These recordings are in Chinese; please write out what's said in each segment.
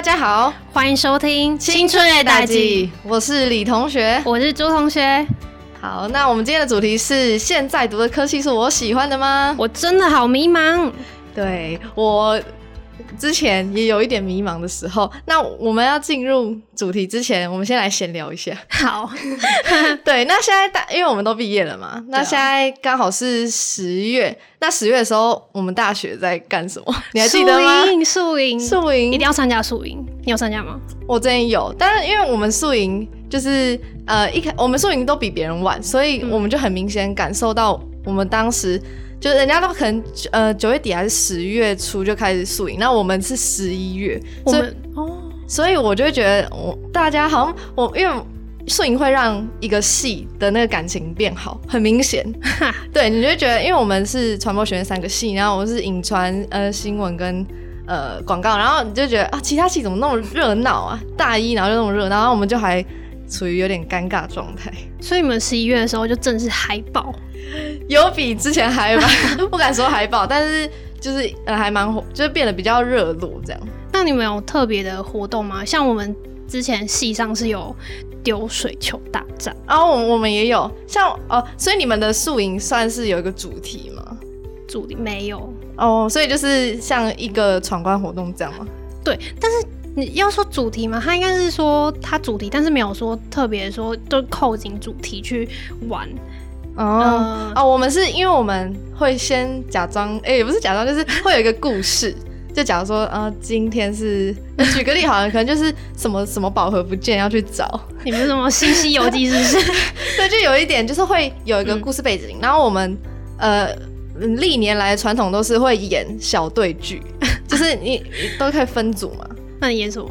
大家好，欢迎收听《青春的大计》，我是李同学，我是朱同学。好，那我们今天的主题是：现在读的科系是我喜欢的吗？我真的好迷茫。对我。之前也有一点迷茫的时候，那我们要进入主题之前，我们先来闲聊一下。好，对，那现在大，因为我们都毕业了嘛，那现在刚好是十月，那十月的时候，我们大学在干什么？你还记得吗？宿营，宿营，宿营，一定要参加宿营。你有参加吗？我之前有，但是因为我们宿营就是呃一开，我们宿营都比别人晚，所以我们就很明显感受到我们当时。就人家都可能呃九月底还是十月初就开始宿营，那我们是十一月，所以哦，所以我就会觉得我大家好像我因为素影会让一个系的那个感情变好，很明显。对，你就觉得因为我们是传播学院三个系，然后我是影传呃新闻跟呃广告，然后你就觉得啊其他系怎么那么热闹啊？大一然后就那么热闹，然后我们就还处于有点尴尬状态。所以你们十一月的时候就正式嗨爆。有比之前还吧，不敢说海报，但是就是呃还蛮火，就是变得比较热络这样。那你们有特别的活动吗？像我们之前戏上是有丢水球大战，然后我我们也有像哦，所以你们的宿营算是有一个主题吗？主题没有哦，所以就是像一个闯关活动这样吗？对，但是你要说主题嘛，它应该是说它主题，但是没有说特别说都扣紧主题去玩。哦哦，我们是因为我们会先假装，哎，也不是假装，就是会有一个故事。就假如说，呃，今天是举个例，好像可能就是什么什么宝盒不见要去找。你们什么《新西游记》是不是？对，就有一点，就是会有一个故事背景。然后我们呃历年来传统都是会演小对剧，就是你都可以分组嘛。那你演什么？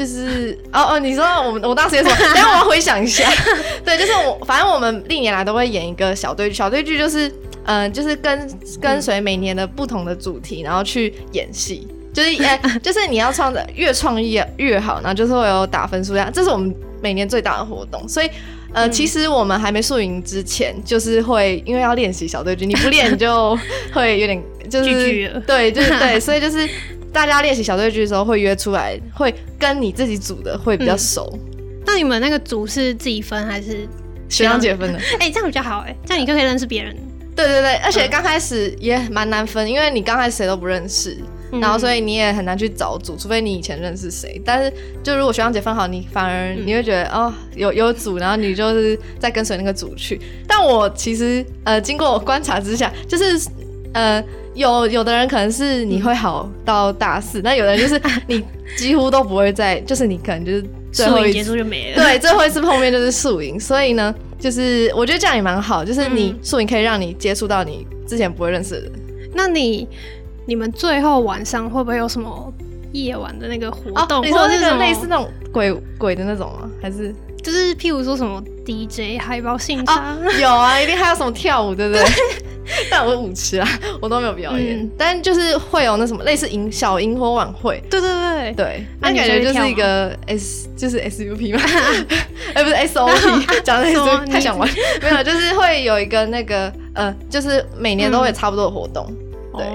就是哦哦，你说我们我当时也说，等下我要回想一下。对，就是我，反正我们历年来都会演一个小对剧，小对剧就是，嗯，就是跟跟随每年的不同的主题，然后去演戏，就是呃，就是你要创的越创意越好，然后就是会有打分数这样，这是我们每年最大的活动。所以呃，其实我们还没宿营之前，就是会因为要练习小对剧，你不练就会有点就是对，就是对，所以就是。大家练习小对剧的时候会约出来，会跟你自己组的会比较熟。那你们那个组是自己分还是学长姐分的？哎，这样比较好哎，这样你就可以认识别人。对对对，而且刚开始也蛮难分，因为你刚开始谁都不认识，然后所以你也很难去找组，除非你以前认识谁。但是就如果学长姐分好，你反而你会觉得哦有有组，然后你就是在跟随那个组去。但我其实呃经过我观察之下，就是呃。有有的人可能是你会好到大四，那有的人就是你几乎都不会再，就是你可能就是最后一结束就没了。对，最后一次碰面就是宿营，所以呢，就是我觉得这样也蛮好，就是你宿营可以让你接触到你之前不会认识的人。那你你们最后晚上会不会有什么夜晚的那个活动？你说那个类似那种鬼鬼的那种吗？还是就是譬如说什么 DJ 海报信差？有啊，一定还有什么跳舞，对不对？但我舞池啊，我都没有表演，但就是会有那什么类似萤小萤火晚会，对对对对，那感觉就是一个 S 就是 SUP 嘛，哎不是 SOP，讲的是太想玩，没有，就是会有一个那个呃，就是每年都会差不多的活动，对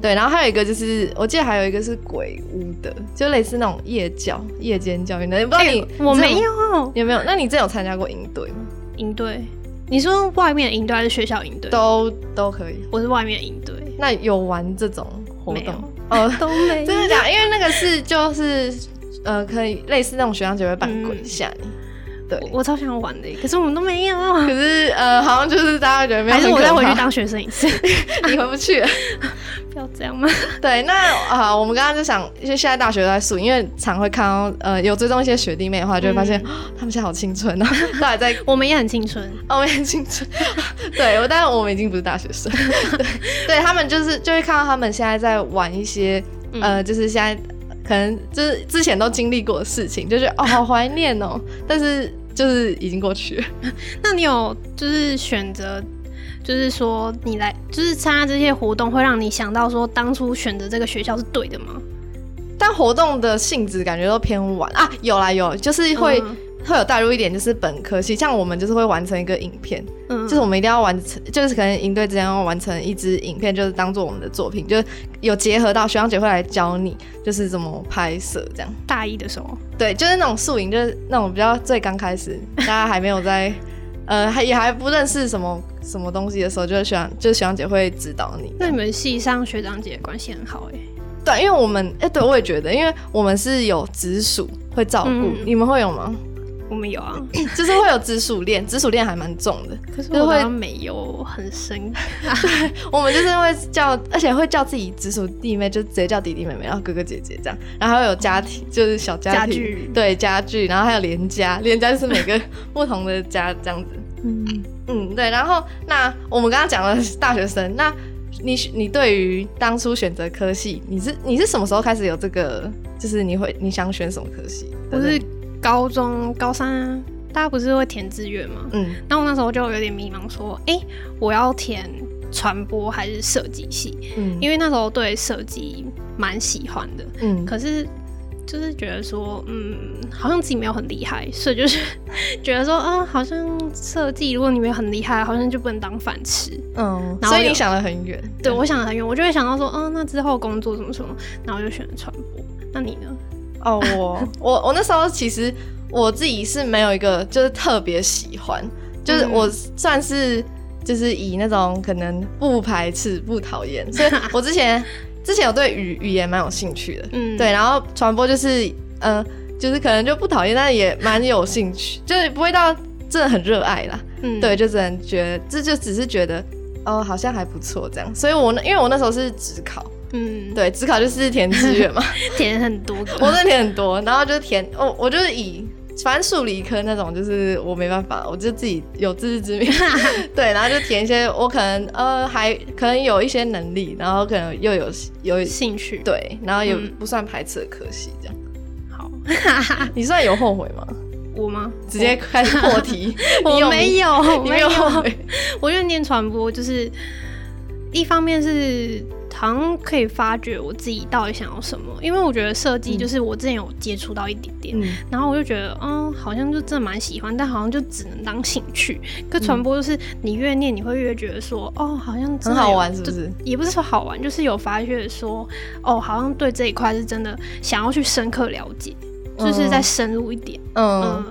对，然后还有一个就是我记得还有一个是鬼屋的，就类似那种夜教夜间教育的，不知道你我没有有没有？那你真有参加过营队吗？营队。你说外面的营队还是学校营队？都都可以。我是外面的营队。那有玩这种活动？哦，都没。真的假？因为那个是就是呃，可以类似那种学长姐会扮鬼吓你。对，我超想玩的，可是我们都没有。可是呃，好像就是大家觉得没有。还是我再回去当学生一次？你回不去。不要这样嘛。对，那啊，我们刚刚就想，因为现在大学都在宿，因为常会看到呃，有追踪一些学弟妹的话，就会发现他们现在好青春啊，都还在。我们也很青春，我们也很青春。对，我但是我们已经不是大学生。对他们就是就会看到他们现在在玩一些呃，就是现在可能就是之前都经历过的事情，就觉得哦，好怀念哦。但是就是已经过去了。那你有就是选择？就是说，你来就是参加这些活动，会让你想到说，当初选择这个学校是对的吗？但活动的性质感觉都偏晚啊。有啦有，就是会会有带入一点，就是本科系，像我们就是会完成一个影片，嗯，就是我们一定要完成，就是可能营队之间要完成一支影片，就是当做我们的作品，就有结合到学长姐会来教你，就是怎么拍摄这样。大一的时候，对，就是那种宿营，就是那种比较最刚开始，大家还没有在，呃，还也还不认识什么什么东西的时候，就是学长，就是学长姐会指导你。那你们系上学长姐关系很好哎、对，因为我们，哎、对我也觉得，因为我们是有直属会照顾，嗯你们会有吗？我们有啊，就是会有紫薯恋，紫薯恋还蛮重的。可是我好像没有很深。我们就是会叫，而且会叫自己紫薯弟妹，就直接叫弟弟妹妹，然后哥哥姐姐这样，然后还会有家庭，就是小家庭，家具对家具，然后还有连家，连家就是每个 不同的家这样子。嗯，嗯，对。然后那我们刚刚讲了大学生，那你你对于当初选择科系，你是你是什么时候开始有这个，就是你会你想选什么科系？我是高中高三啊，大家不是会填志愿吗？嗯那我那时候就有点迷茫，说，哎、我要填传播还是设计系？嗯因为那时候对设计蛮喜欢的，嗯可是就是觉得说，嗯，好像自己没有很厉害，所以就是觉得说，啊，好像设计如果你没有很厉害，好像就不能当饭吃。嗯，然后有所以你想的很远。对我想的很远，我就会想到说，嗯，那之后工作怎么什么，然后我就选了传播。那你呢？哦，我我我那时候其实我自己是没有一个就是特别喜欢，就是嗯。我算是就是以那种可能不排斥不讨厌，所以我之前之前有对语语言蛮有兴趣的，嗯，对，然后传播就是呃就是可能就不讨厌，但也蛮有兴趣，就是不会到真的很热爱啦，嗯，对，就只能觉得这就只是觉得哦好像还不错这样，所以我那因为我那时候是只考，嗯，对，只考就是填志愿嘛。填很多个，我真的填很多，然后就填我我就是以反正数理科那种，就是我没办法，我就自己有自知之明，对，然后就填一些我可能呃还可能有一些能力，然后可能又有有兴趣，对，然后也嗯不算排斥的科系这样。好，你算有后悔吗？我吗？直接开始破题，我没有，你没有后悔？我觉得念传播就是一方面是好像可以发掘我自己到底想要什么，因为我觉得设计就是我之前有接触到一点点，嗯然后我就觉得嗯，好像就真的蛮喜欢，但好像就只能当兴趣。可传播就是你越念，你会越觉得说哦，好像真的很好玩，是不？是？也不是说好玩，就是有发觉说哦，好像对这一块是真的想要去深刻了解，就是再深入一点。嗯，嗯，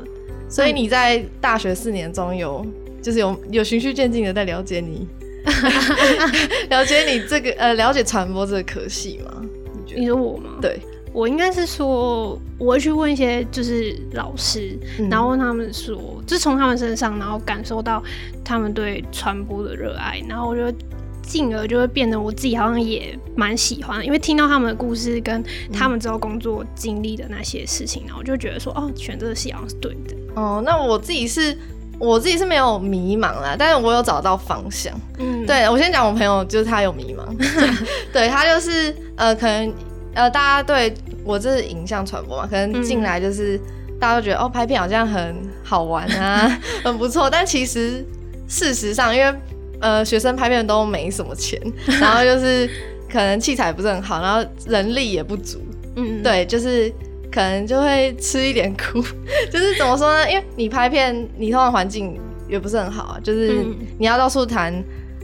所以你在大学四年中有就是有有循序渐进的在了解你，了解你这个呃了解传播这个科系吗？你觉得？你说我吗？对，我应该是说，我会去问一些就是老师，嗯然后问他们说，就从他们身上，然后感受到他们对传播的热爱，然后我就进而就会变得我自己好像也蛮喜欢，因为听到他们的故事跟他们之后工作经历的那些事情，然后我就觉得说，哦，选这个系好像是对的。哦，那我自己是。我自己是没有迷茫啦，但是我有找到方向。嗯，对我先讲我朋友，就是他有迷茫，对他就是呃，可能呃，大家对我这是影像传播嘛，可能进来就是、大家都觉得哦，拍片好像很好玩啊，很不错，但其实事实上，因为呃，学生拍片都没什么钱，然后就是可能器材不是很好，然后人力也不足，嗯，对，就是可能就会吃一点苦，就是怎么说呢？因为你拍片，你通常环境也不是很好啊，就是嗯你要到处谈，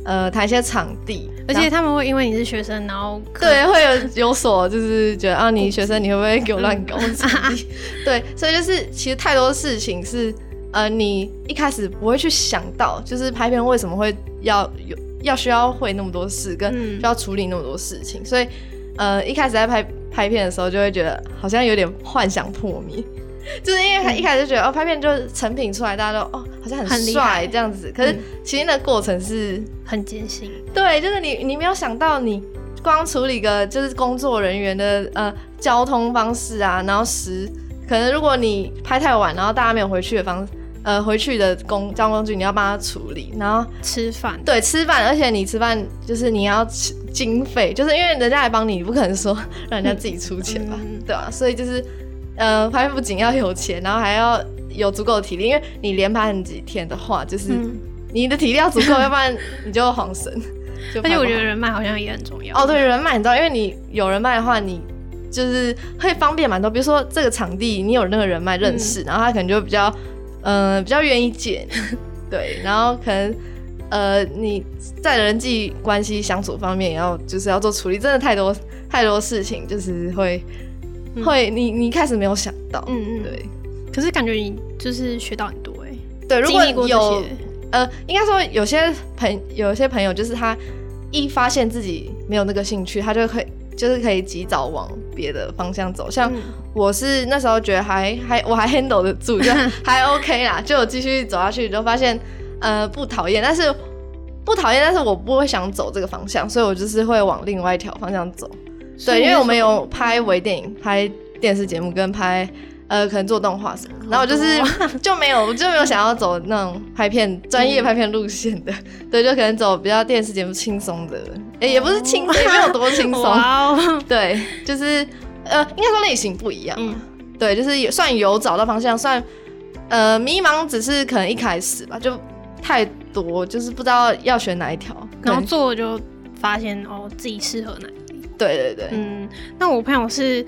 呃，谈一些场地，而且他们会因为你是学生，然后可对，会有有所就是觉得啊，你学生你会不会给我乱搞场地？对，所以就是其实太多事情是呃，你一开始不会去想到，就是拍片为什么会要有要需要会那么多事，跟嗯需要处理那么多事情，所以呃，一开始在拍拍片的时候就会觉得好像有点幻想破灭。就是因为他一开始就觉得、哦，拍片就是成品出来，大家都哦好像很很帅这样子。可是嗯其实那个过程是很艰辛。对，就是你你没有想到，你光处理个就是工作人员的呃交通方式啊，然后时可能如果你拍太晚，然后大家没有回去的方呃回去的工交通工具，你要帮他处理，然后吃饭，对吃饭，而且你吃饭就是你要吃经费，就是因为人家来帮你，你不可能说 让人家自己出钱吧，嗯对吧、所以就是呃拍不仅要有钱，然后还要有足够的体力，因为你连拍很几天的话，就是嗯，你的体力要足够，要不然你就晃神。就而且我觉得人脉好像也很重要。哦，对，人脉你知道，因为你有人脉的话，你就是会方便蛮多。比如说这个场地你有那个人脉认识，然后他可能就比较呃比较愿意借，对，然后可能呃你在人际关系相处方面也要就是要做处理，真的太多太多事情就是会会你你一开始没有想到，嗯嗯，对。可是感觉你就是学到很多哎，对，如果有呃，应该说有些朋有些朋友就是他一发现自己没有那个兴趣，他就可以就是可以及早往别的方向走。像我是那时候觉得还还我还 handle 得住，就 还 OK 啦，就继续走下去，就发现呃不讨厌，但是不讨厌，但是我不会想走这个方向，所以我就是会往另外一条方向走。对，因为我们有拍微电影、拍电视节目跟拍。呃，可能做动画什么，然后就是就没有就没有想要走那种拍片专业拍片路线的，对，就可能走比较电视节目轻松的，哎，也不是轻，也没有多轻松，对，就是呃，应该说类型不一样，对，就是也算有找到方向，算呃迷茫，只是可能一开始吧，就太多，就是不知道要选哪一条，然后做就发现哦自己适合哪里，对对对，嗯，那我朋友是。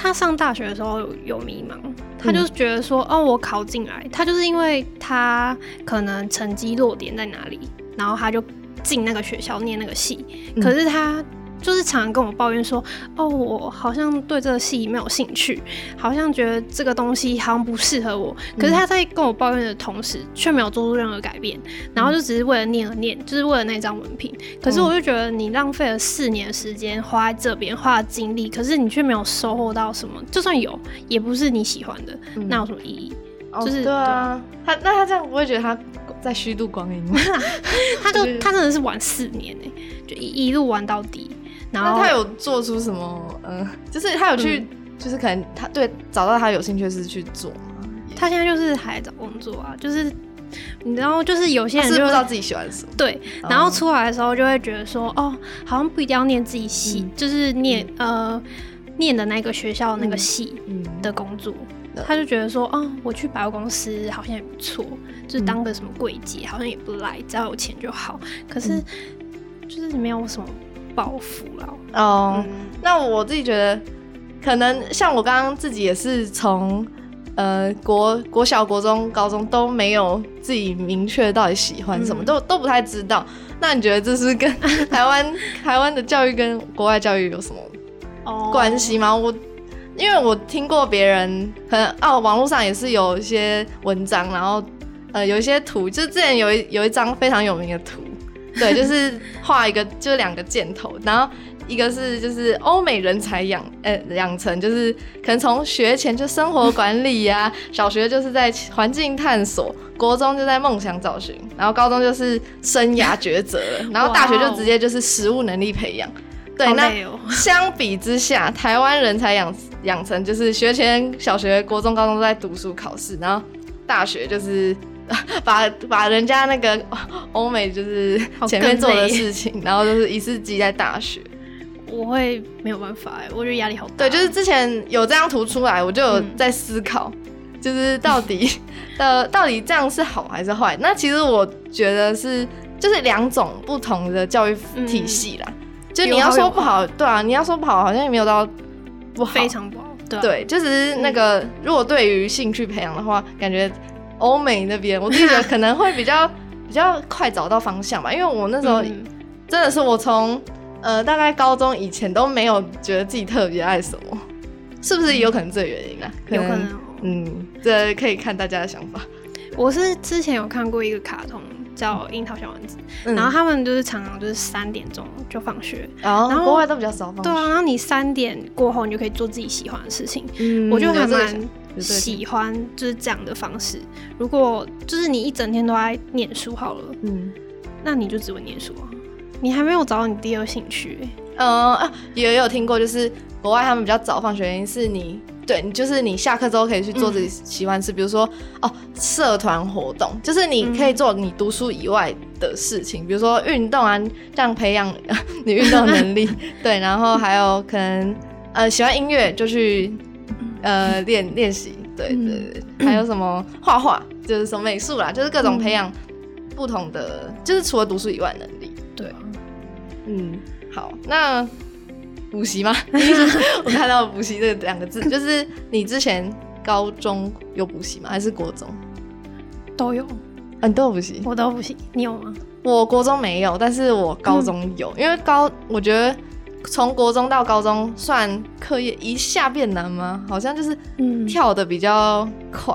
他上大学的时候有迷茫，他就觉得说，哦，我考进来，他就是因为他可能成绩落点在哪里，然后他就进那个学校念那个系，可是他。就是常常跟我抱怨说，哦，我好像对这个戏没有兴趣，好像觉得这个东西好像不适合我。可是他在跟我抱怨的同时，却没有做出任何改变，然后就只是为了念而念，就是为了那张文凭。可是我就觉得你浪费了四年时间花在这边，花了精力，可是你却没有收获到什么。就算有，也不是你喜欢的，那有什么意义？就是对啊，他那他这样不会觉得他在虚度光阴吗？他就他真的是玩四年哎，就一一路玩到底。然后他有做出什么？嗯，就是他有去，就是可能他对找到他有兴趣的事去做吗？他现在就是还找工作啊，就是你知道，就是有些人是不知道自己喜欢什么。对，然后出来的时候就会觉得说，哦，好像不一定要念自己系，就是念呃念的那个学校那个系的工作。他就觉得说，哦，我去百货公司好像也不错，就是当个什么柜姐好像也不赖，只要有钱就好。可是就是没有什么。报复了哦，那我自己觉得，可能像我刚刚自己也是从呃国国小、国中、高中都没有自己明确到底喜欢什么，都都不太知道。那你觉得这是跟 台湾台湾的教育跟国外教育有什么关系吗？我因为我听过别人可能哦，网络上也是有一些文章，然后呃有一些图，就之前有一有一张非常有名的图。对，就是画一个，就是两个箭头，然后一个是就是欧美人才养，呃，养成就是可能从学前就生活管理呀，小学就是在环境探索，国中就在梦想找寻，然后高中就是生涯抉择，然后大学就直接就是实务能力培养。对，那 相比之下，台湾人才养养成就是学前、小学、国中、高中都在读书考试，然后大学就是。把把人家那个 欧美就是前面做的事情，然后就是一次记在大学，我会没有办法哎，我觉得压力好大。对，就是之前有这张图出来，我就有在思考，就是到底 呃到底这样是好还是坏？那其实我觉得是就是两种不同的教育体系啦。就你要说不好，对啊，你要说不好，好像也没有到不好，非常不好。对，就是那个如果对于兴趣培养的话，感觉。欧美那边，我自己觉得 可能会比较比较快找到方向吧，因为我那时候真的是我从呃大概高中以前都没有觉得自己特别爱什么，是不是有可能这原因啊？有可能，嗯，这可以看大家的想法。我是之前有看过一个卡通。叫樱桃小丸子，然后他们就是常常就是三点钟就放学，然后国外都比较少放。对啊，然后你三点过后，你就可以做自己喜欢的事情。嗯，我就还蛮喜欢就是这样的方式。如果就是你一整天都在念书好了，嗯，那你就只会念书啊，你还没有找到你第二兴趣。嗯啊，也有听过，就是国外他们比较早放学，原因是你。对，你就是你下课之后可以去做自己喜欢事，比如说哦，社团活动，就是你可以做你读书以外的事情，比如说运动啊，这样培养 你运动能力。对，然后还有可能呃喜欢音乐就去呃练练习，对对对，还有什么画画，就是什么美术啦，就是各种培养不同的，就是除了读书以外能力。对，嗯，好，那。补习吗？我看到补习这两个字，就是你之前高中有补习吗？还是国中？都有，嗯，都有补习。我都补习，你有吗？我国中没有，但是我高中有，因为高我觉得从国中到高中算课业一下变难吗？好像就是嗯，跳的比较快，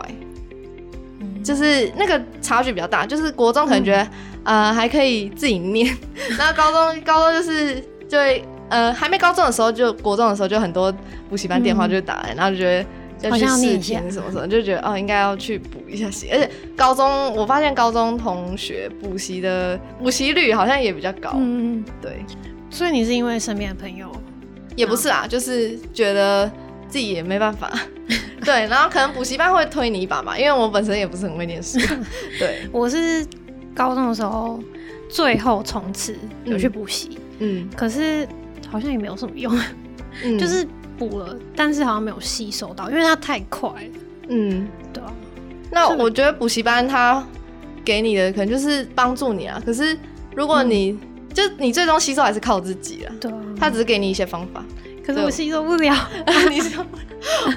就是那个差距比较大。就是国中可能觉得、呃还可以自己念，然后高中高中就是就会呃还没高中的时候就国中的时候就很多补习班电话就打来，然后就觉得。要好去试一下听什么什么，就觉得哦，应该要去补一下习。而且高中我发现高中同学补习的补习率好像也比较高，嗯，对，所以你是因为身边的朋友，也不是啊，就是觉得自己也没办法，对，然后可能补习班会推你一把吧，因为我本身也不是很会念书，对，我是高中的时候最后冲刺有去补习，嗯。可是好像也没有什么用，嗯，就是补了，但是好像没有吸收到，因为它太快了，嗯，对啊，那我觉得补习班它给你的可能就是帮助你啊，可是如果你、就你最终吸收还是靠自己啊，对啊，他只是给你一些方法。可是我吸收不了，你说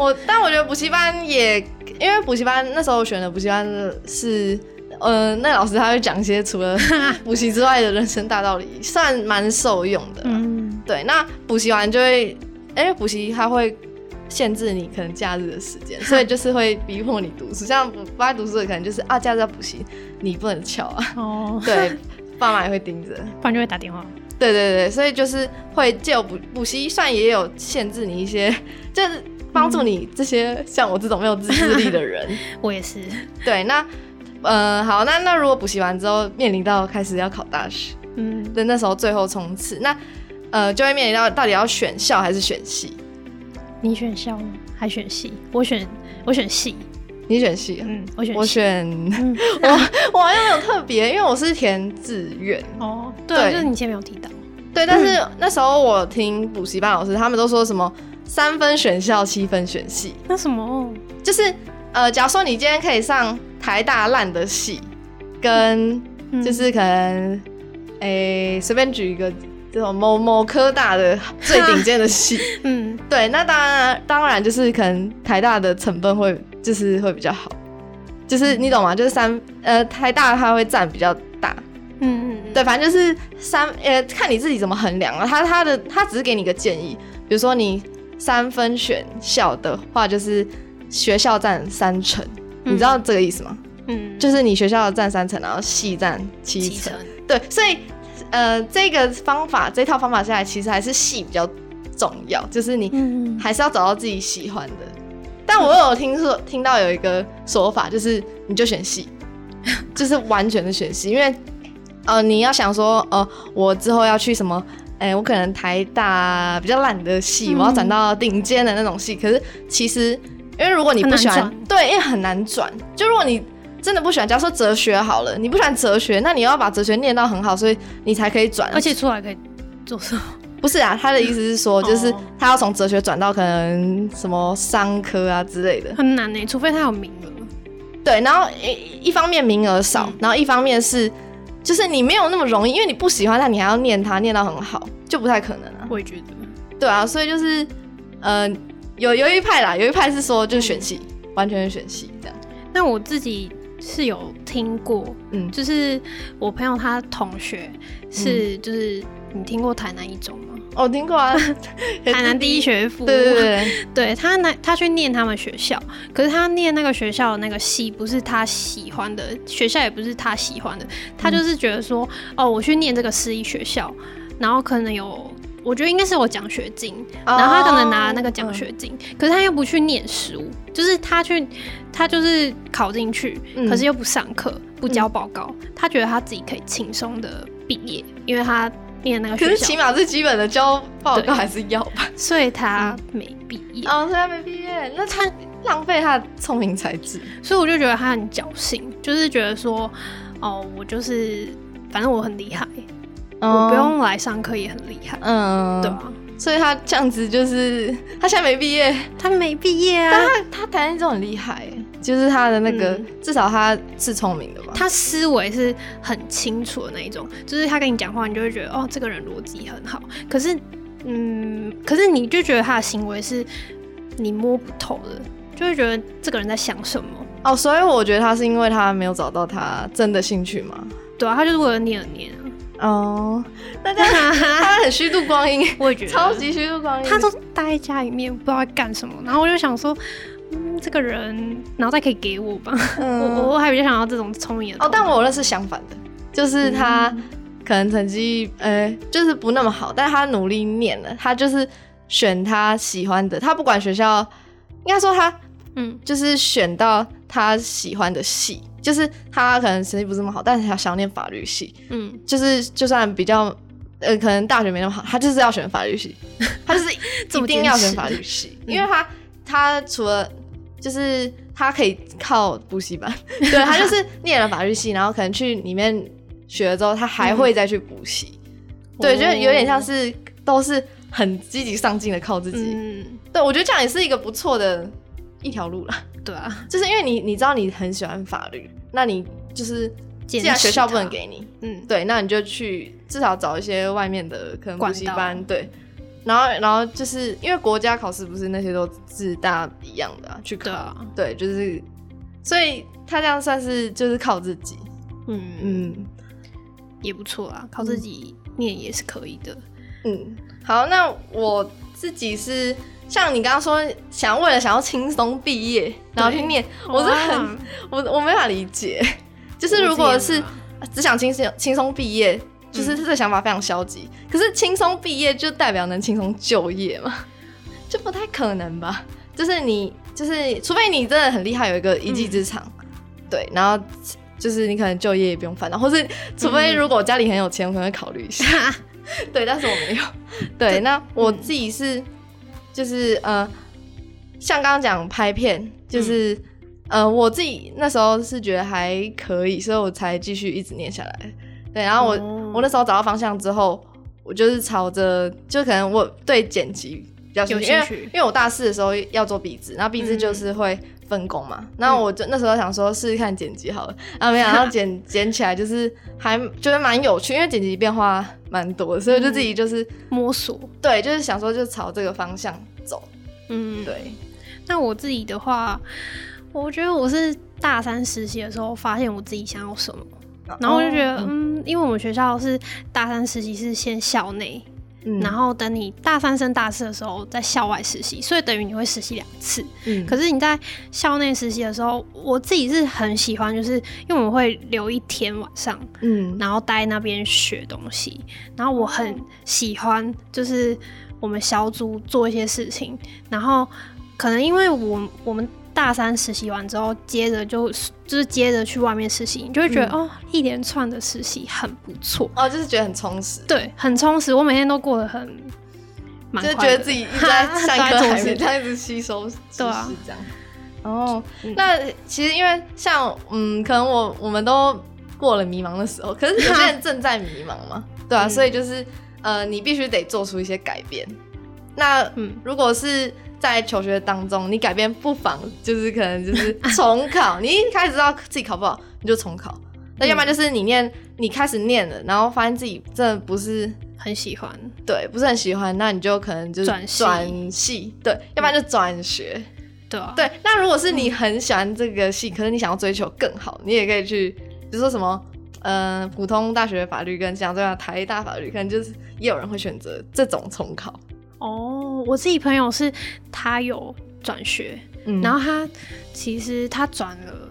我，但我觉得补习班也，因为补习班那时候我选的补习班是，呃，那老师他会讲一些除了 补习之外的人生大道理，算蛮受用的。嗯，对，那补习完就会，因为补习它会限制你可能假日的时间，所以就是会逼迫你读书。像不不爱读书的，可能就是啊，假日要补习，你不能翘啊。哦，对，爸妈也会盯着。不然就会打电话，对对对，所以就是会借由补补习，算也有限制你一些，就是帮助你这些像我这种没有自制力的人。我也是，对，那呃好，那那如果补习完之后面临到开始要考大学嗯，的那时候最后冲刺，那呃就会面临到到底要选校还是选系？你选校吗？还选系？我选我选系，你选系啊？嗯，我选我，选嗯，我我好像没有特别，因为我是填志愿。哦，对就是你前面有提到，对，但是那时候我听补习班老师他们都说什么三分选校，七分选系。那什么，就是呃，假如说你今天可以上台大烂的系，跟嗯。就是可能诶随、便举一个这种某某科大的最顶尖的系，嗯，对，那当然当然就是可能台大的成分会就是会比较好，就是你懂吗？就是三呃台大它会占比较大，嗯嗯嗯，对，反正就是三呃看你自己怎么衡量啊。他他的他只是给你一个建议，比如说你三分选校的话，就是学校占三成，你知道这个意思吗？嗯，就是你学校占三成，然后系占七成。七成，对，所以呃这个方法这套方法下来，其实还是系比较重要，就是你嗯，还是要找到自己喜欢的。但我有听说听到有一个说法，就是你就选戏，就是完全的选戏，因为呃你要想说，呃我之后要去什么，哎、我可能台大比较烂的戏，嗯我要转到顶尖的那种戏。可是其实因为如果你不喜欢，对，因为很难转。就如果你真的不喜欢，假如说哲学好了，你不喜欢哲学，那你要把哲学念到很好，所以你才可以转。而且出来可以做什么？不是啊，他的意思是说，就是哦他要从哲学转到可能什么商科啊之类的。很难呢，除非他有名额。对，然后一一方面名额少，嗯然后一方面是就是你没有那么容易，因为你不喜欢他，你还要念他，念到很好，就不太可能啊。我也觉得，对啊，所以就是呃，有有一派啦，有一派是说就是选系，完全是选系这样。那我自己是有听过，嗯，就是我朋友他同学是，就是你听过台南一中吗？哦我听过啊，台南第一学府，对对对。对，他那他去念他们学校，可是他念那个学校的那个系不是他喜欢的，学校也不是他喜欢的，他就是觉得说，哦，我去念这个私立学校，然后可能有。我觉得应该是有奖学金，然后他可能拿那个奖学金，可是他又不去念书，就是他去，他就是考进去，嗯。可是又不上课，不交报告，他觉得他自己可以轻松的毕业，因为他念那个学校。可是起，码最基本的交报对告还是要吧。所以他没毕业。哦，所以他没毕业，那他浪费他的聪明才智。所以我就觉得他很侥幸，就是觉得说，哦，我就是反正我很厉害，我不用来上课也很厉害，嗯，对啊，所以他这样子就是他现在没毕业，他没毕业啊，但他他台湾这种很厉害。耶，就是他的那个、嗯至少他是聪明的吧。他思维是很清楚的那一种，就是他跟你讲话，你就会觉得哦，这个人逻辑很好。可是嗯，可是你就觉得他的行为是你摸不透的，就会觉得这个人在想什么。哦，所以我觉得他是因为他没有找到他真的兴趣嘛。对啊，他就是为了念而念啊。哦，那这样 他很虚度光阴，我也觉得超级虚度光阴。他都待在家里面，不知道在干什么。然后我就想说，嗯，这个人脑袋可以给我吧？我我还比较想要这种聪明的。哦，但我那是相反的，就是他可能成绩呃就是不那么好，但是他努力念了，他就是选他喜欢的，他不管学校，应该说他嗯。就是选到他喜欢的系。就是他可能成绩不是那么好，但是他想念法律系，嗯，就是就算比较呃，可能大学没那么好，他就是要选法律系，他就是一定要选法律系，因为他他除了就是他可以靠补习班，对他就是念了法律系，然后可能去里面学了之后，他还会再去补习，对，就有点像是都是很积极上进的靠自己，嗯，对我觉得这样也是一个不错的一条路了。对啊，就是因为你你知道你很喜欢法律，那你就是既然学校不能给你，嗯，对，那你就去至少找一些外面的可能补习班，对，然后然后就是因为国家考试不是那些都是大一样的去考，对，就是所以他这样算是就是靠自己，嗯。嗯，也不错啊，靠自己念也是可以的，嗯，好，那我自己是。像你刚刚说想为了想要轻松毕业，然后去念，我是很我我没法理解。就是如果是只想轻松轻松毕业，就是这个想法非常消极。可是轻松毕业就代表能轻松就业吗？就不太可能吧。就是你就是除非你真的很厉害，有一个一技之长，对，然后就是你可能就业也不用烦恼，或是除非如果家里很有钱，我可能会考虑一下。对，但是我没有。对，那我自己是。就是呃，像刚刚讲拍片，就是呃，我自己那时候是觉得还可以，所以我才继续一直念下来。对，然后我我那时候找到方向之后，我就是朝着，就可能我对剪辑比较有兴趣，因为因为我大四的时候要做壁纸，然后壁纸就是会分工嘛，然后我就那时候想说试试看剪辑好了，然后没想到 剪剪起来就是还觉得蛮有趣，因为剪辑变化。蛮多，所以就自己就是摸索，对，就是想说就朝这个方向走，嗯，对。那我自己的话，我觉得我是大三实习的时候发现我自己想要什么，然后我就觉得，嗯，因为我们学校是大三实习是先校内。然后等你大三升大四的时候，在校外实习，所以等于你会实习两次。嗯，可是你在校内实习的时候，我自己是很喜欢，就是因为我们会留一天晚上，嗯，然后待那边学东西。然后我很喜欢，就是我们小组做一些事情。然后可能因为我我们。大三实习完之后，接着就就是接着去外面实习，你就会觉得哦，一连串的实习很不错哦，就是觉得很充实，对，很充实。我每天都过得很，就是觉得自己一直在 上课，还是这样子吸收知识这样。哦，那其实因为像嗯，可能我我们都过了迷茫的时候，可是有些人正在迷茫嘛，对啊，所以就是呃，你必须得做出一些改变。那嗯，如果是。在求学当中，你改变不妨就是可能就是重考。你一开始知道自己考不好，你就重考。那 要不然就是你念，你开始念了，然后发现自己真的不是很喜欢，对，不是很喜欢，那你就可能就是转转系，对，要不然就转学，对对。那如果是你很喜欢这个系，可是你想要追求更好，你也可以去，比如说什么，呃，普通大学法律跟像这样台大法律，可能就是也有人会选择这种重考。哦，我自己朋友是他有转学，然后他其实他转了，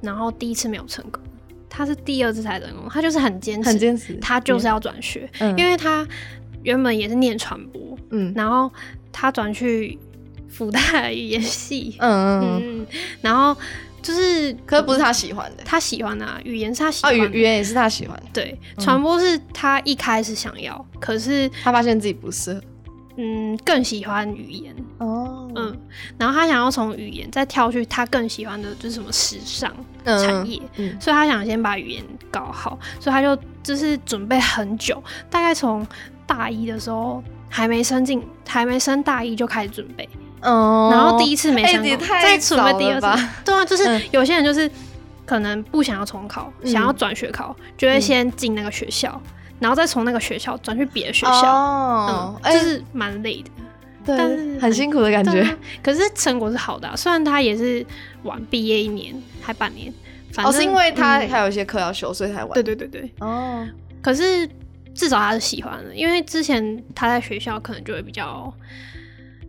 然后第一次没有成功，他是第二次才成功，他就是很坚持，很坚持，他就是要转学，因为他原本也是念传播，嗯，然后他转去复大语言系，嗯嗯，然后就是，可是不是他喜欢的，他喜欢啊，语言是他喜欢，语语言也是他喜欢，对，传播是他一开始想要，可是他发现自己不适合。嗯，更喜欢语言。哦，嗯，然后他想要从语言再跳去他更喜欢的就是什么时尚产业，所以他想先把语言搞好，所以他就就是准备很久，大概从大一的时候还没升进，还没升大一就开始准备，哦，然后第一次没升过，再准备第二次，对啊，就是有些人就是可能不想要重考，想要转学考，就会先进那个学校。然后再从那个学校转去别的学校，哦嗯，，哎。就是蛮累的。但对，是很辛苦的感觉。啊可是成果是好的啊、虽然他也是晚毕业一年，还半年，反哦，正是因为他嗯。还有一些课要修，所以才晚。对对对对，哦，可是至少他是喜欢的，因为之前他在学校可能就会比较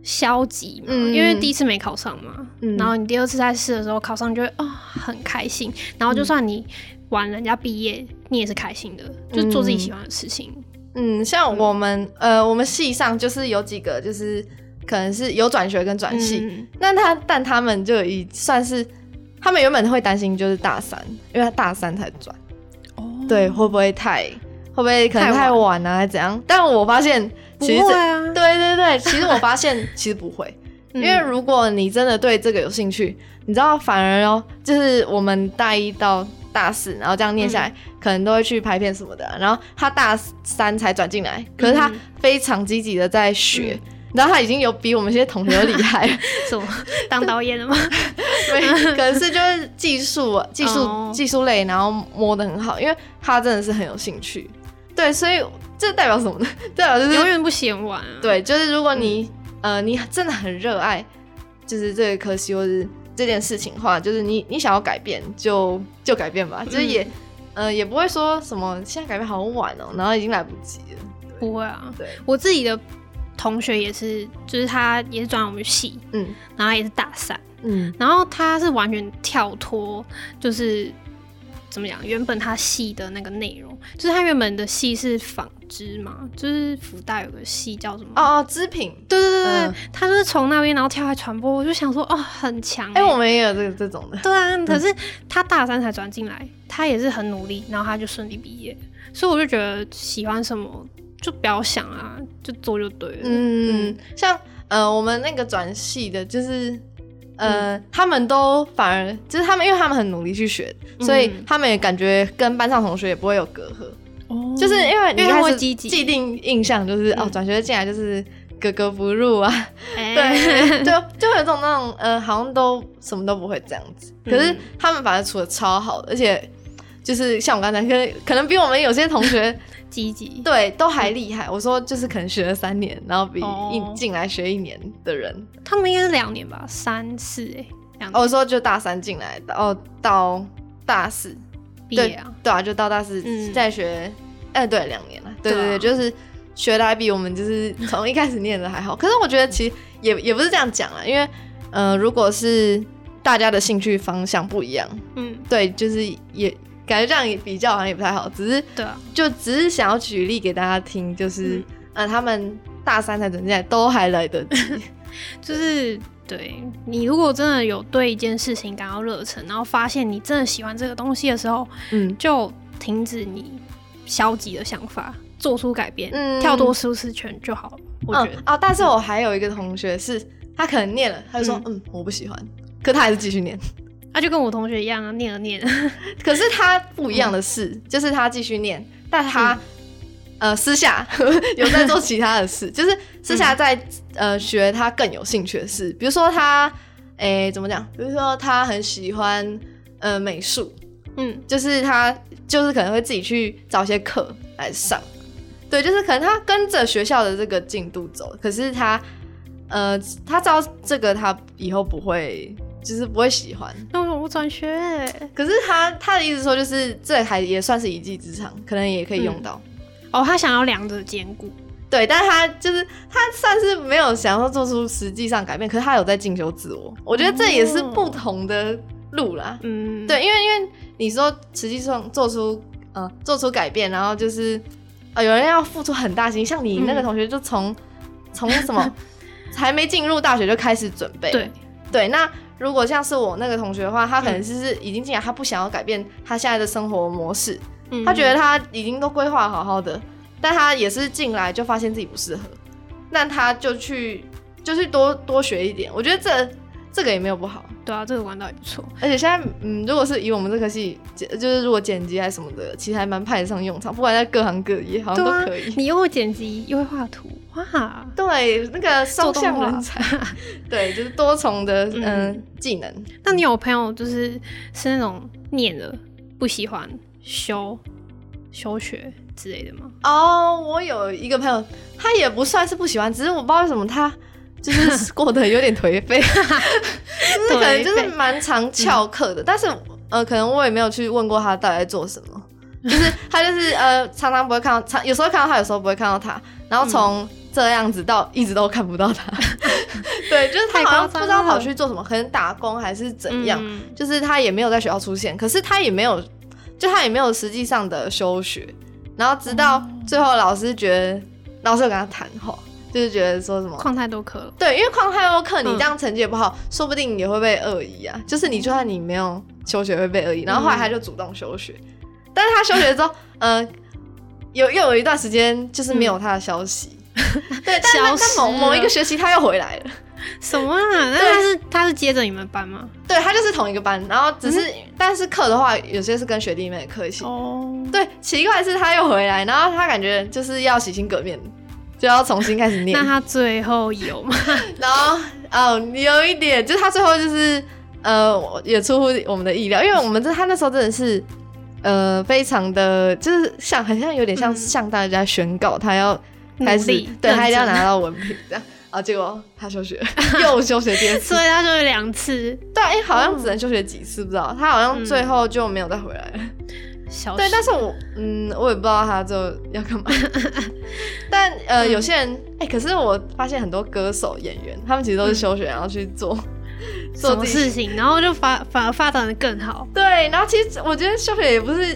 消极嘛，嗯。因为第一次没考上嘛，嗯。然后你第二次再试的时候考上，就会哦很开心，然后就算你晚人家毕业，你也是开心的，就做自己喜欢的事情。嗯，像我们呃，我们系上就是有几个就是可能是有转学跟转系，嗯。那他但他们就已算是他们原本会担心就是大三，因为他大三才转，哦，对，会不会太会不会可能太太晚。啊，还是怎样？但我发现不其实对对对，其实我发现其实不会，嗯因为如果你真的对这个有兴趣，你知道，反而哦，就是我们大一到大四，然后这样念下来，可能都会去拍片什么的啊、然后他大三才转进来，可是他嗯非常积极的在学。然后他已经有比我们这些同学都厉害了，什么当导演了吗？没可能是就是技术啊技术、哦技术类，然后摸得很好，因为他真的是很有兴趣。对，所以这代表什么呢？代表就是永远不嫌晚啊。对，就是如果你、呃你真的很热爱，就是这个科系或是这件事情的话，就是你你想要改变就就改变吧，就是也、呃也不会说什么现在改变好晚哦、然后已经来不及了。不会啊，对，我自己的同学也是，就是他也是转我们系，嗯。然后也是大三，嗯。然后他是完全跳脱，就是怎么讲，原本他系的那个内容，就是他原本的系是纺织嘛，就是福大有个系叫什么？哦哦，织品，对对对对，嗯他就是从那边然后跳来传播，我就想说哦，很强、哎、欸。我们也有这个这种的。对啊，可是他大三才转进来，他也是很努力，然后他就顺利毕业，所以我就觉得喜欢什么就不要想啊，就做就对了。嗯，像呃我们那个转系的，就是。呃，嗯他们都反而就是他们，因为他们很努力去学，所以嗯他们也感觉跟班上同学也不会有隔阂。哦就是因为你因为他开始会积极既定印象就是、嗯哦，转学进来就是格格不入啊，哎对，就就会有种那种呃，好像都什么都不会这样子。可是嗯他们反而处的超好的，而且就是像我刚才可可能比我们有些同学 积极。对都还厉害。我说就是可能学了三年，然后比哦一进来学一年的人，他们应该是两年吧，三四哎，两哦我说就大三进来，哦到大四，对毕业啊。对啊，就到大四嗯再学，哎、对，两年了，对对啊对对，就是学的还比我们就是从一开始念的还好。可是我觉得其实也也不是这样讲啊，因为呃，如果是大家的兴趣方向不一样，嗯，对，就是也感觉这样也比较好像也不太好，只是对啊，就只是想要举例给大家听，就是、嗯呃，他们大三才转进来都还来得及，就是对你如果真的有对一件事情感到热忱，然后发现你真的喜欢这个东西的时候，嗯。就停止你消极的想法，做出改变，嗯跳脱舒适圈就好了。我觉得，嗯啊，但是我还有一个同学是，他可能念了，他就说嗯我不喜欢，可他还是继续念。那、就跟我同学一样啊，念了念，可是他不一样的是，就是他继续念，但他、嗯。呃私下 有在做其他的事，就是私下在、呃学他更有兴趣的事，比如说他诶、怎么讲？比如说他很喜欢呃美术，嗯，就是他就是可能会自己去找一些课来上，对，就是可能他跟着学校的这个进度走，可是他呃他知道这个他以后不会。就是不会喜欢，那我我转学，可是他他的意思说，就是这还也算是一技之长，可能也可以用到。哦，他想要两者兼顾，对，但是他就是他算是没有想要做出实际上改变，可是他有在进修自我。我觉得这也是不同的路啦。嗯，对，因为因为你说实际上做出呃做出改变，然后就是呃有人要付出很大心，像你那个嗯。同学就从从什么 还没进入大学就开始准备。对，对，那如果像是我那个同学的话，他可能就是已经进来，他不想要改变他现在的生活模式，嗯。他觉得他已经都规划好好的，但他也是进来就发现自己不适合，那他就去就去多多学一点，我觉得这这个也没有不好。对啊，这个玩到也不错。而且现在，嗯，如果是以我们这科系，剪就是如果剪辑还是什么的，其实还蛮派得上用场，不管在各行各业，好像都可以。你又会剪辑，又会画图，哇！对，那个双向人才，对，就是多重的嗯、嗯技能。那你有朋友就是是那种念了不喜欢修修学之类的吗？哦，我有一个朋友，他也不算是不喜欢，只是我不知道为什么他就是过得有点颓废，就是可能就是蛮常翘课的，但是呃，可能我也没有去问过他到底在做什么，就是他就是呃，常常不会看到，常有时候看到他，有时候不会看到他，然后从这样子到一直都看不到他，对，就是他好像不知道跑去做什么，可能打工还是怎样，嗯。就是他也没有在学校出现，可是他也没有，就他也没有实际上的休学，然后直到最后老师觉得，老师有跟他谈话，就是觉得说什么，旷太多课了，对，因为旷太多课，你嗯这样成绩也不好，说不定也会被恶意啊，就是你就算你没有休学会被恶意，然后后来他就主动休学，但是他休学之后，呃，有又有一段时间就是没有他的消息。对，但但某某一了个学期他又回来了，什么啊？那他是他是接着你们班吗？对他就是同一个班，然后只是、但是课的话，有些是跟学弟妹的课一起。哦，对，奇怪是他又回来，然后他感觉就是要洗心革面，就要重新开始念那。他最后有吗？然后哦，有一点就是他最后就是呃，也出乎我们的意料，因为我们这他那时候真的是呃非常的就是像很像有点像嗯向大家宣告他要开始对他一定要拿到文凭这样。啊！结果他休学，又休学第二次 所。以他就有两次对，哎、好像只能休学几次，不知道。他好像最后就没有再回来了。对，小对但是我嗯，我也不知道他最后要干嘛。但呃，嗯有些人哎、可是我发现很多歌手、演员，他们其实都是休学，然后去做 做事情，然后就发反而发展的更好。对，然后其实我觉得休学也不是，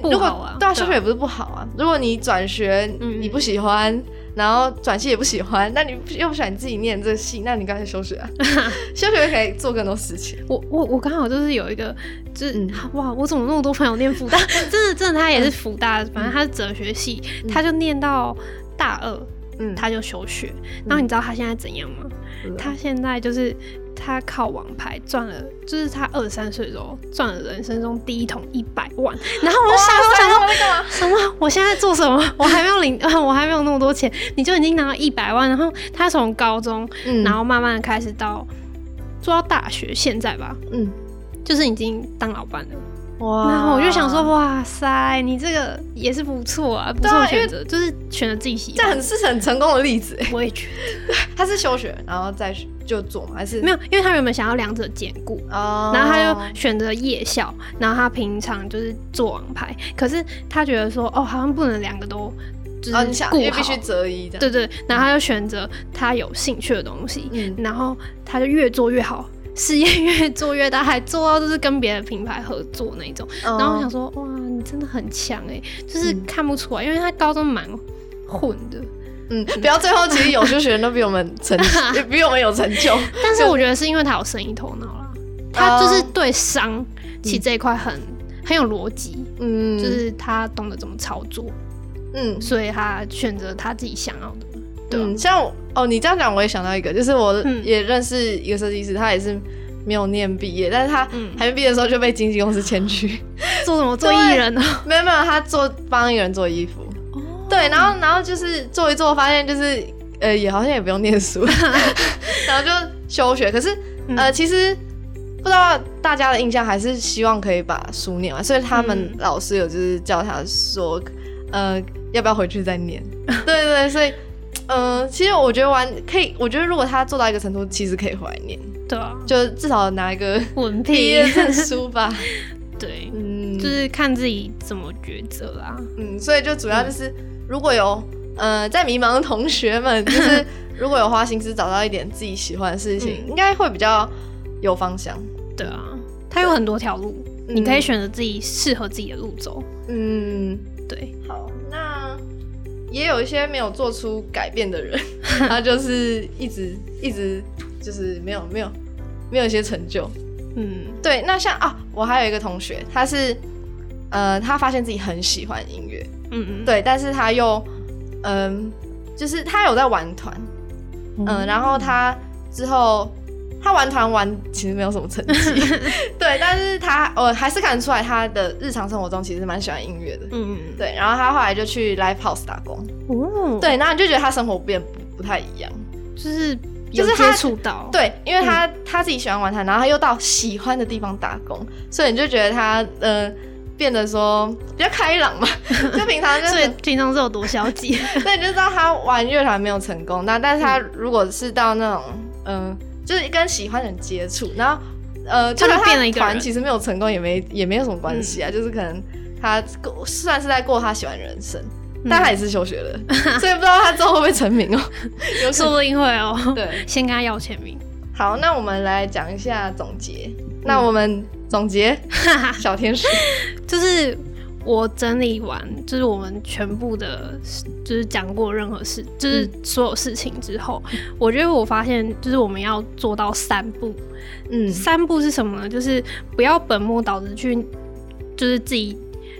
不如果好啊对啊，对啊休学也不是不好啊。如果你转学，嗯你不喜欢，然后转系也不喜欢，那你又不喜欢你自己念这个系，那你干脆休学啊。休学可以做更多事情。我我我刚好就是有一个，就是、嗯哇，我怎么那么多朋友念福大？真的真的，他也是福大，反正他是哲学系，他就念到大二，嗯，他就休学。然后你知道他现在怎样吗？他现在就是他靠王牌赚了，就是他二十三岁的时候赚了人生中第一桶一百万。然后我就想说，我想说？什么？我现在做什么？我还没有领，我还没有那么多钱，你就已经拿到一百万。然后他从高中，嗯然后慢慢的开始到做到大学，现在吧，嗯，就是已经当老板了。哇然后我就想说，，哇塞，你这个也是不错啊，不错的选择，就是选择自己喜欢这很。是很成功的例子。哎我也觉得他是休学，然后再就做吗？还是没有，因为他原本想要两者兼顾，哦，然后他就选择夜校，然后他平常就是做王牌，可是他觉得说，哦，好像不能两个都就是顾好，必须择一的。对对，然后他就选择他有兴趣的东西，嗯然后他就越做越好，事业越做越大，还做到就是跟别的品牌合作那种。然然后我想说，哇，你真的很强哎，就是嗯。看不出来，因为他高中蛮混的，嗯，不要最后其实有些学生都比我们成，也 比我们有成就。但是我觉得是因为他有生意头脑啦，他就是对商其实这一块很很有逻辑，嗯，就是他懂得怎么操作，嗯。所以他选择他自己想要的。嗯，像哦，你这样讲我也想到一个，就是我嗯。也认识一个设计师，他也是没有念毕业，但是他嗯。还没毕业的时候就被经纪公司签去，做什么？做艺人呢？没有没有，他做帮一个人做衣服，哦。对，然后然后就是做一做，发现就是呃也好像也不用念书，然后就休学。可是呃嗯其实不知道大家的印象还是希望可以把书念完，所以他们嗯。老师有就是叫他说呃要不要回去再念，对对对，所以。嗯、其实我觉得玩可以，我觉得如果他做到一个程度，其实可以回来念，对啊，就至少拿一个 文毕业凭证书吧。对，嗯，就是看自己怎么抉择啦。嗯，所以就主要就是，如果有呃在迷茫的同学们，就是 如果有花心思找到一点自己喜欢的事情，嗯应该会比较有方向。对啊，它有很多条路，嗯你可以选择自己适合自己的路走。嗯，对，好，那也有一些没有做出改变的人，他就是一直一直就是没有没有没有一些成就。嗯。对，那像啊，我还有一个同学，他是呃，他发现自己很喜欢音乐，嗯嗯，对，但是他又嗯、就是他有在玩团，嗯，然后他之后他玩团玩其实没有什么成绩，对，但是他我还是看得出来他的日常生活中其实蛮喜欢音乐的，嗯嗯对，然后他后来就去 live house 打工，嗯，哦，对，那你就觉得他生活变不不太一样，就是有就是他接触到，对，因为他、他自己喜欢玩团，然后他又到喜欢的地方打工，所以你就觉得他呃变得说比较开朗嘛，就平常就所以是平常是有多消极？对，你就知道他玩乐团没有成功，那但是他如果是到那种嗯、就是跟喜欢的人接触，然后呃，他就跟变了一个人团其实没有成功也没也没有什么关系啊，就是可能他过算是在过他喜欢的人生。但他也是休学了，所以不知道他之后会不会成名哦。有说不定会哦。对，先跟他要签名。好，那我们来讲一下总结。那我们总结 小天使，就是我整理完，就是我们全部的，就是讲过任何事，就是所有事情之后，我觉得我发现，就是我们要做到三步。嗯三步是什么呢？就是不要本末倒置去，就是自己，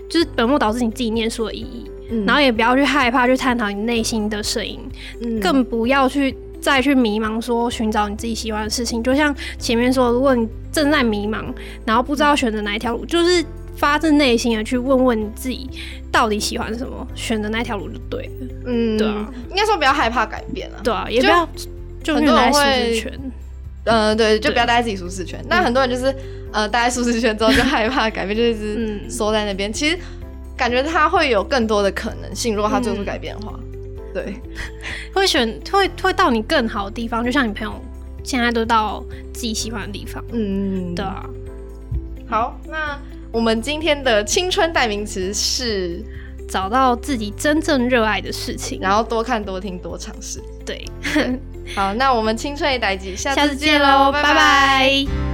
就是本末倒置你自己念书的意义，嗯然后也不要去害怕去探讨你内心的声音，嗯更不要去再去迷茫，说寻找你自己喜欢的事情。就像前面说，如果你正在迷茫，然后不知道选择哪一条路，就是发自内心的去问问你自己到底喜欢什么，选择那条路就对了。嗯对啊，应该说不要害怕改变了。对啊，也不要就很多人永远待舒会适圈。呃，对，就不要待在自己舒适圈。那很多人就是呃，待在舒适圈之后就害怕改变，就一直嗯缩在那边。其实感觉他会有更多的可能性，如果他做出改变的话。对，会选会会到你更好的地方，就像你朋友现在都到自己喜欢的地方。嗯，对啊，好，那我们今天的青春代名词是，找到自己真正热爱的事情。然后多看、多听、多尝试。对，好，那我们青春一代记，下下次次见见喽，拜喽拜拜